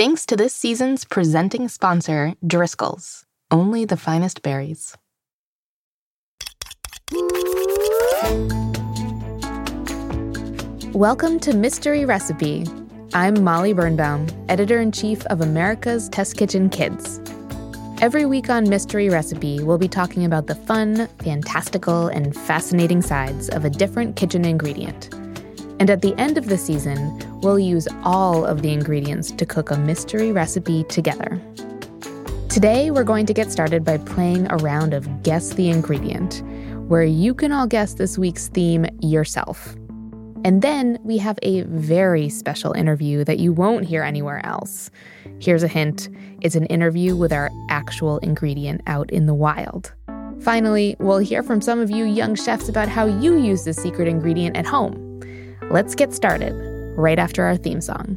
Thanks to this season's presenting sponsor, Driscoll's. Only the finest berries. Welcome to Mystery Recipe. I'm Molly Birnbaum, editor in chief of America's Test Kitchen Kids. Every week on Mystery Recipe, we'll be talking about the fun, fantastical, and fascinating sides of a different kitchen ingredient. And at the end of the season, we'll use all of the ingredients to cook a mystery recipe together. Today, we're going to get started by playing a round of Guess the Ingredient, where you can all guess this week's theme yourself. And then we have a very special interview that you won't hear anywhere else. Here's a hint it's an interview with our actual ingredient out in the wild. Finally, we'll hear from some of you young chefs about how you use the secret ingredient at home. Let's get started right after our theme song.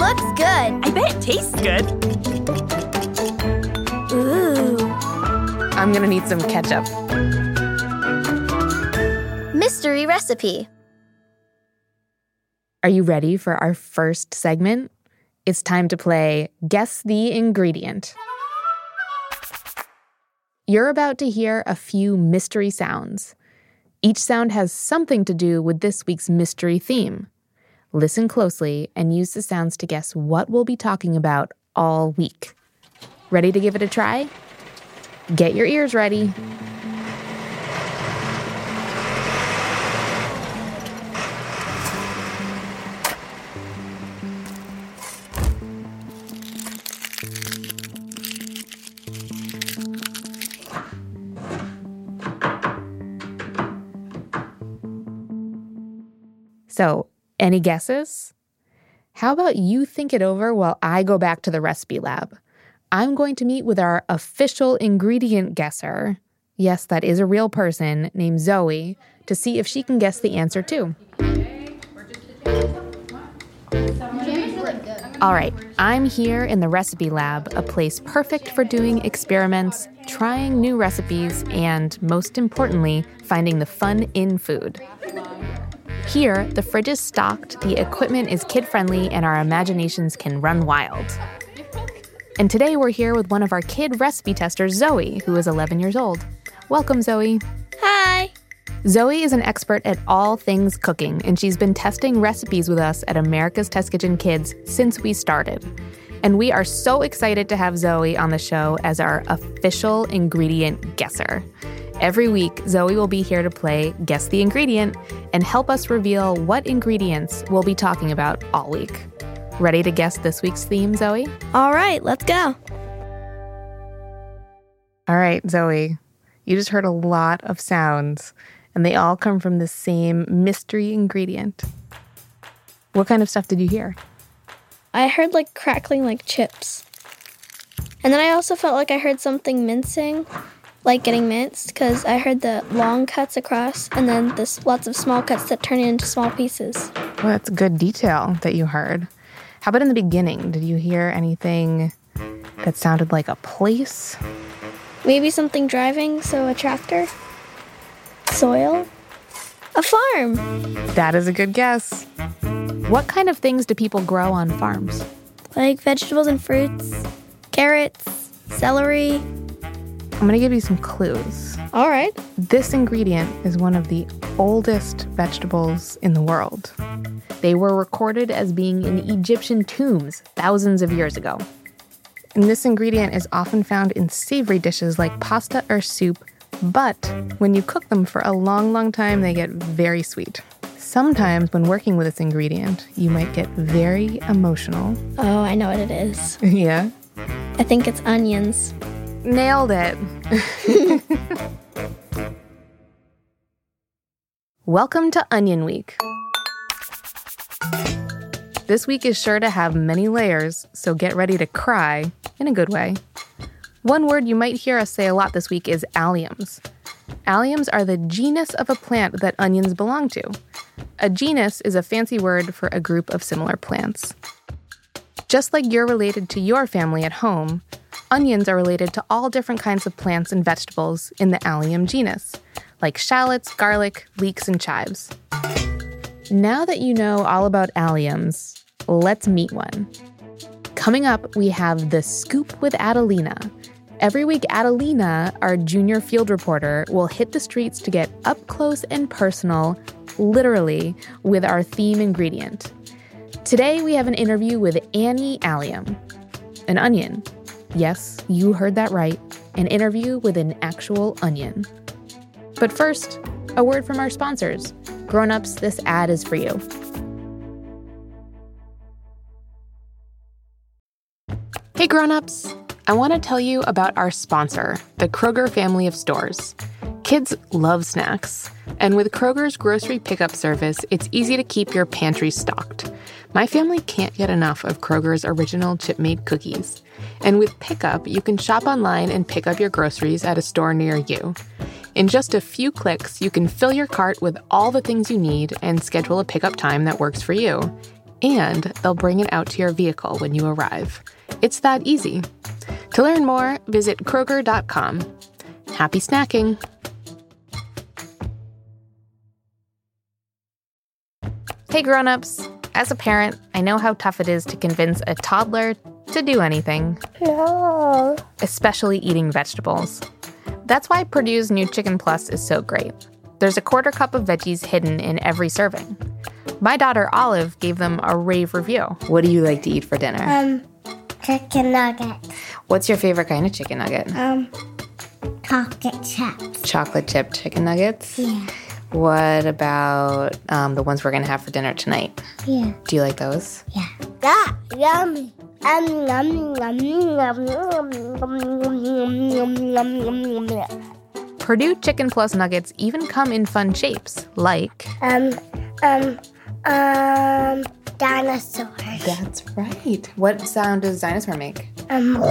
Looks good. I bet it tastes good. Ooh. I'm gonna need some ketchup. Mystery recipe. Are you ready for our first segment? It's time to play Guess the Ingredient. You're about to hear a few mystery sounds. Each sound has something to do with this week's mystery theme. Listen closely and use the sounds to guess what we'll be talking about all week. Ready to give it a try? Get your ears ready. So, any guesses? How about you think it over while I go back to the recipe lab? I'm going to meet with our official ingredient guesser. Yes, that is a real person named Zoe to see if she can guess the answer too. All right, I'm here in the recipe lab, a place perfect for doing experiments, trying new recipes, and most importantly, finding the fun in food. Here, the fridge is stocked, the equipment is kid friendly, and our imaginations can run wild. And today we're here with one of our kid recipe testers, Zoe, who is 11 years old. Welcome, Zoe. Hi. Zoe is an expert at all things cooking, and she's been testing recipes with us at America's Test Kitchen Kids since we started. And we are so excited to have Zoe on the show as our official ingredient guesser. Every week, Zoe will be here to play Guess the Ingredient and help us reveal what ingredients we'll be talking about all week. Ready to guess this week's theme, Zoe? All right, let's go. All right, Zoe, you just heard a lot of sounds, and they all come from the same mystery ingredient. What kind of stuff did you hear? I heard like crackling like chips. And then I also felt like I heard something mincing, like getting minced, because I heard the long cuts across and then this lots of small cuts that turn into small pieces. Well, that's good detail that you heard. How about in the beginning? Did you hear anything that sounded like a place? Maybe something driving, so a tractor? Soil? A farm! That is a good guess. What kind of things do people grow on farms? Like vegetables and fruits, carrots, celery. I'm going to give you some clues. All right. This ingredient is one of the oldest vegetables in the world. They were recorded as being in Egyptian tombs thousands of years ago. And this ingredient is often found in savory dishes like pasta or soup, but when you cook them for a long, long time, they get very sweet. Sometimes, when working with this ingredient, you might get very emotional. Oh, I know what it is. yeah. I think it's onions. Nailed it. Welcome to Onion Week. This week is sure to have many layers, so get ready to cry in a good way. One word you might hear us say a lot this week is alliums. Alliums are the genus of a plant that onions belong to. A genus is a fancy word for a group of similar plants. Just like you're related to your family at home, onions are related to all different kinds of plants and vegetables in the allium genus, like shallots, garlic, leeks, and chives. Now that you know all about alliums, let's meet one. Coming up, we have The Scoop with Adelina. Every week, Adelina, our junior field reporter, will hit the streets to get up close and personal, literally, with our theme ingredient. Today, we have an interview with Annie Allium, an onion. Yes, you heard that right, an interview with an actual onion. But first, a word from our sponsors. Grown-ups, this ad is for you. Hey grown-ups, I want to tell you about our sponsor, the Kroger family of stores. Kids love snacks, and with Kroger's grocery pickup service, it's easy to keep your pantry stocked. My family can't get enough of Kroger's original chip made cookies. And with pickup, you can shop online and pick up your groceries at a store near you. In just a few clicks, you can fill your cart with all the things you need and schedule a pickup time that works for you. And they'll bring it out to your vehicle when you arrive. It's that easy. To learn more, visit Kroger.com. Happy snacking! Hey grown-ups! As a parent, I know how tough it is to convince a toddler to do anything. No. Especially eating vegetables. That's why Perdue's new Chicken Plus is so great. There's a quarter cup of veggies hidden in every serving. My daughter Olive gave them a rave review. What do you like to eat for dinner? Um, chicken nugget. What's your favorite kind of chicken nugget? Um, chocolate chips. Chocolate chip chicken nuggets? Yeah. What about um, the ones we're going to have for dinner tonight? Yeah. Do you like those? Yeah. Ah, yummy. Um, yum, yum, yum, yum, yum, yum, yum, yum. Perdue Chicken Plus nuggets even come in fun shapes, like. Um, um, um, dinosaurs. That's right. What sound does dinosaur make? Um,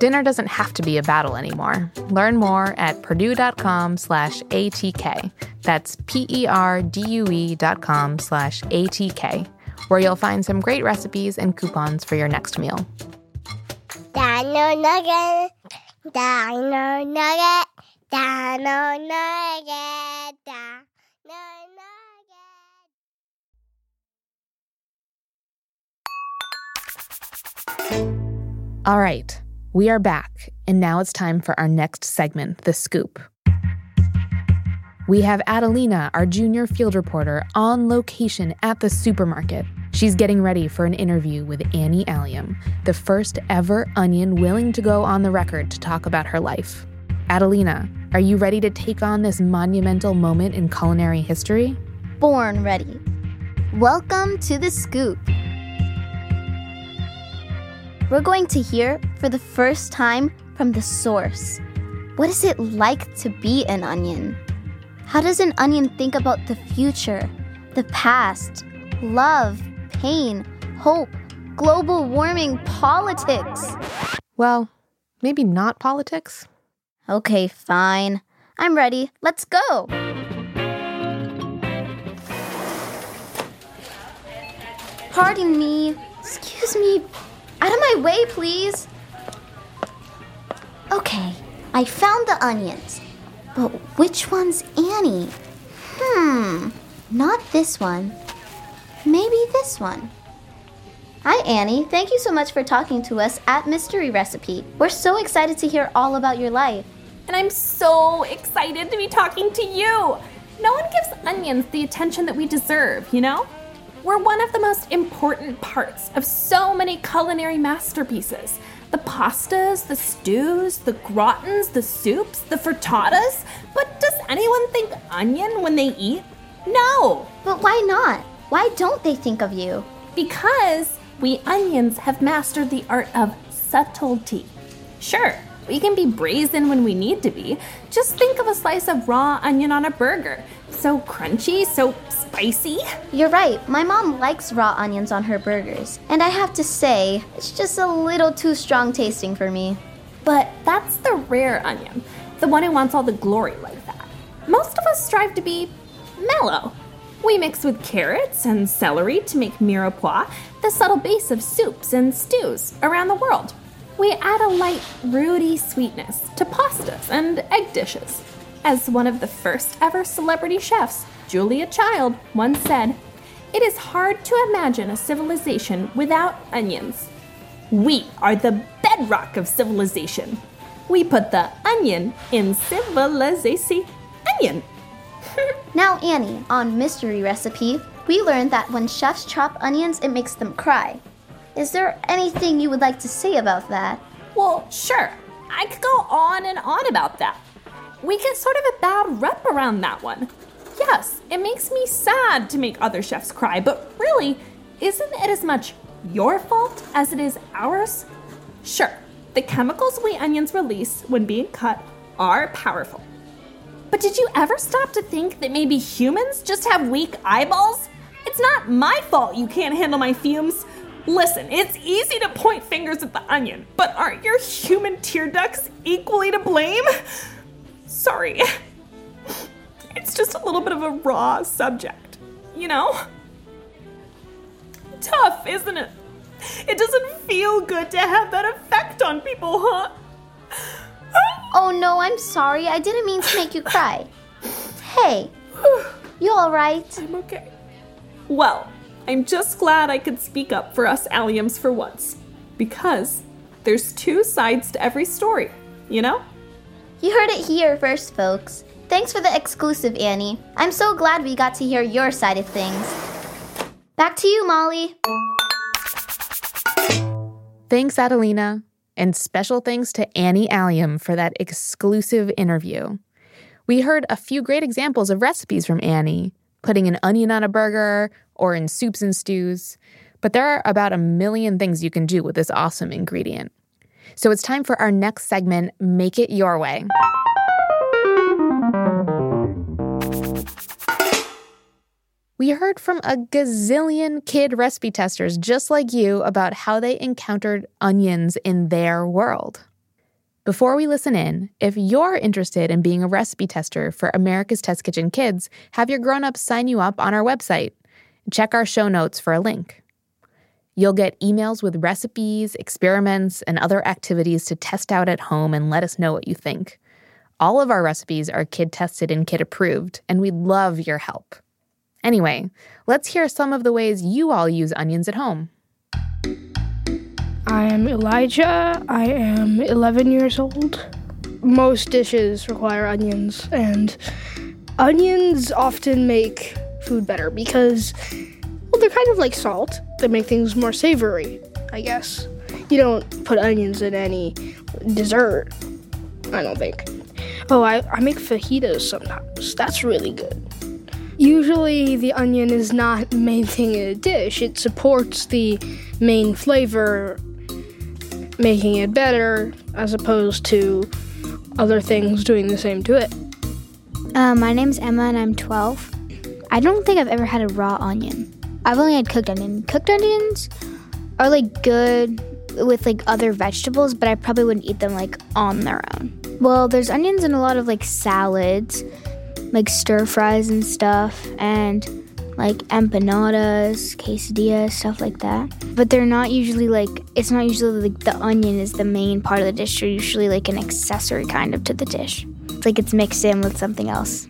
Dinner doesn't have to be a battle anymore. Learn more at perdue.com slash ATK. That's P-E-R-D-U-E dot com slash ATK, where you'll find some great recipes and coupons for your next meal. dino nugget. Dino nugget. Dino nugget. Dino nugget. All right, we are back, and now it's time for our next segment, The Scoop. We have Adelina, our junior field reporter, on location at the supermarket. She's getting ready for an interview with Annie Allium, the first ever onion willing to go on the record to talk about her life. Adelina, are you ready to take on this monumental moment in culinary history? Born ready. Welcome to the scoop. We're going to hear for the first time from the source. What is it like to be an onion? How does an onion think about the future, the past, love, pain, hope, global warming, politics? Well, maybe not politics. Okay, fine. I'm ready. Let's go. Pardon me. Excuse me. Out of my way, please. Okay, I found the onions. But which one's Annie? Hmm, not this one. Maybe this one. Hi, Annie. Thank you so much for talking to us at Mystery Recipe. We're so excited to hear all about your life. And I'm so excited to be talking to you. No one gives onions the attention that we deserve, you know? We're one of the most important parts of so many culinary masterpieces. The pastas, the stews, the gratins, the soups, the frittatas. But does anyone think onion when they eat? No, But why not? Why don't they think of you? because we onions have mastered the art of subtlety. Sure, we can be brazen when we need to be. Just think of a slice of raw onion on a burger. So crunchy, so spicy. You're right. My mom likes raw onions on her burgers. And I have to say, it's just a little too strong tasting for me. But that's the rare onion, the one who wants all the glory like that. Most of us strive to be mellow. We mix with carrots and celery to make mirepoix, the subtle base of soups and stews around the world. We add a light, rooty sweetness to pastas and egg dishes. As one of the first ever celebrity chefs, Julia Child, once said, It is hard to imagine a civilization without onions. We are the bedrock of civilization. We put the onion in civilization. Onion. Now, Annie, on Mystery Recipe, we learned that when chefs chop onions, it makes them cry. Is there anything you would like to say about that? Well, sure. I could go on and on about that. We get sort of a bad rep around that one. Yes, it makes me sad to make other chefs cry, but really, isn't it as much your fault as it is ours? Sure, the chemicals we onions release when being cut are powerful. But did you ever stop to think that maybe humans just have weak eyeballs? It's not my fault you can't handle my fumes. Listen, it's easy to point fingers at the onion, but aren't your human tear ducts equally to blame? Sorry. It's just a little bit of a raw subject, you know? Tough, isn't it? It doesn't feel good to have that effect on people, huh? Oh no, I'm sorry. I didn't mean to make you cry. Hey, you alright? I'm okay. Well, I'm just glad I could speak up for us alliums for once. Because there's two sides to every story, you know? You heard it here first, folks. Thanks for the exclusive, Annie. I'm so glad we got to hear your side of things. Back to you, Molly. Thanks, Adelina. And special thanks to Annie Allium for that exclusive interview. We heard a few great examples of recipes from Annie, putting an onion on a burger or in soups and stews. But there are about a million things you can do with this awesome ingredient. So it's time for our next segment, Make It Your Way. We heard from a gazillion kid recipe testers just like you about how they encountered onions in their world. Before we listen in, if you're interested in being a recipe tester for America's Test Kitchen Kids, have your grown-ups sign you up on our website. Check our show notes for a link. You'll get emails with recipes, experiments, and other activities to test out at home and let us know what you think. All of our recipes are kid tested and kid approved, and we'd love your help. Anyway, let's hear some of the ways you all use onions at home. I am Elijah. I am 11 years old. Most dishes require onions, and onions often make food better because, well, they're kind of like salt. They make things more savory, I guess. You don't put onions in any dessert, I don't think. Oh, I, I make fajitas sometimes. That's really good. Usually, the onion is not the main thing in a dish, it supports the main flavor, making it better, as opposed to other things doing the same to it. Uh, my name's Emma and I'm 12. I don't think I've ever had a raw onion. I've only had cooked onion. Cooked onions are like good with like other vegetables, but I probably wouldn't eat them like on their own. Well, there's onions in a lot of like salads, like stir fries and stuff, and like empanadas, quesadillas, stuff like that. But they're not usually like it's not usually like the onion is the main part of the dish. They're usually like an accessory kind of to the dish. It's like it's mixed in with something else.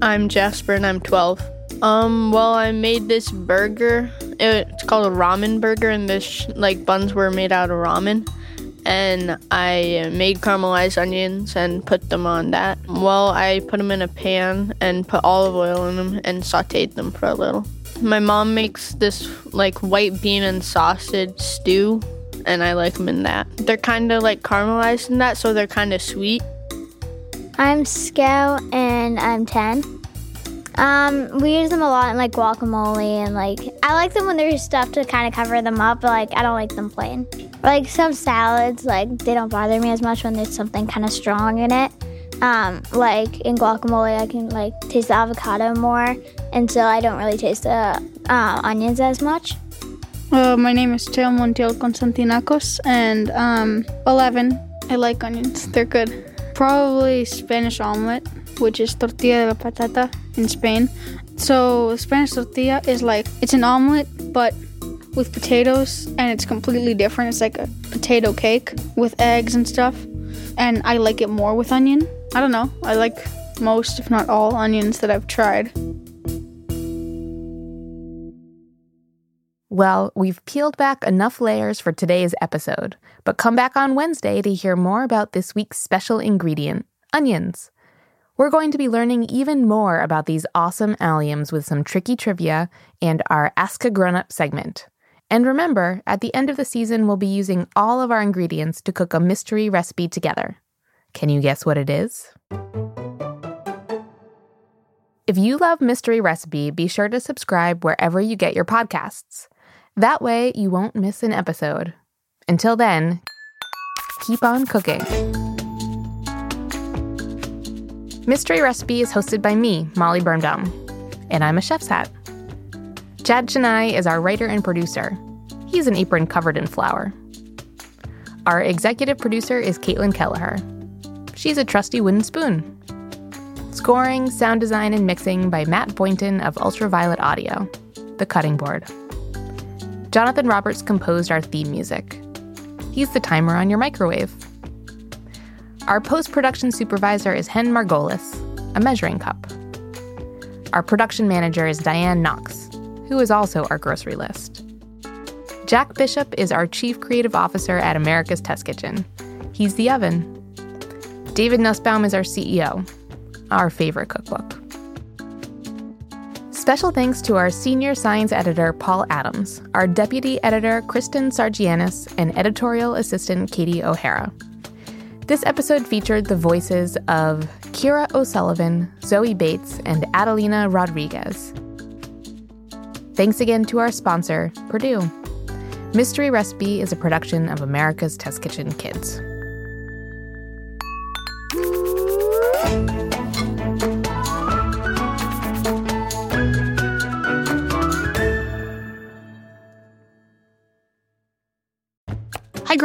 I'm Jasper and I'm 12. Um, well, I made this burger. It's called a ramen burger, and this like buns were made out of ramen. And I made caramelized onions and put them on that. Well, I put them in a pan and put olive oil in them and sauteed them for a little. My mom makes this like white bean and sausage stew, and I like them in that. They're kind of like caramelized in that, so they're kind of sweet. I'm Scout and I'm 10. Um, we use them a lot in like guacamole and like I like them when there's stuff to kind of cover them up, but like I don't like them plain. Like some salads, like they don't bother me as much when there's something kind of strong in it. Um, like in guacamole, I can like taste the avocado more, and so I don't really taste the uh, onions as much. Uh, my name is Teo Montiel Constantinakos, and um, 11. I like onions, they're good. Probably Spanish omelet, which is tortilla de la patata in Spain. So, Spanish tortilla is like it's an omelet, but with potatoes, and it's completely different. It's like a potato cake with eggs and stuff, and I like it more with onion. I don't know. I like most, if not all, onions that I've tried. Well, we've peeled back enough layers for today's episode, but come back on Wednesday to hear more about this week's special ingredient onions. We're going to be learning even more about these awesome alliums with some tricky trivia and our Ask a Grown Up segment. And remember, at the end of the season, we'll be using all of our ingredients to cook a mystery recipe together. Can you guess what it is? If you love Mystery Recipe, be sure to subscribe wherever you get your podcasts. That way, you won't miss an episode. Until then, keep on cooking. Mystery Recipe is hosted by me, Molly Birnbaum, and I'm a chef's hat. Chad Chenail is our writer and producer. He's an apron covered in flour. Our executive producer is Caitlin Kelleher. She's a trusty wooden spoon. Scoring, sound design, and mixing by Matt Boynton of Ultraviolet Audio, The Cutting Board. Jonathan Roberts composed our theme music. He's the timer on your microwave. Our post production supervisor is Hen Margolis, a measuring cup. Our production manager is Diane Knox, who is also our grocery list. Jack Bishop is our chief creative officer at America's Test Kitchen. He's the oven. David Nussbaum is our CEO, our favorite cookbook. Special thanks to our senior science editor, Paul Adams, our deputy editor, Kristen Sargianis, and editorial assistant, Katie O'Hara. This episode featured the voices of Kira O'Sullivan, Zoe Bates, and Adelina Rodriguez. Thanks again to our sponsor, Perdue. Mystery Recipe is a production of America's Test Kitchen Kids.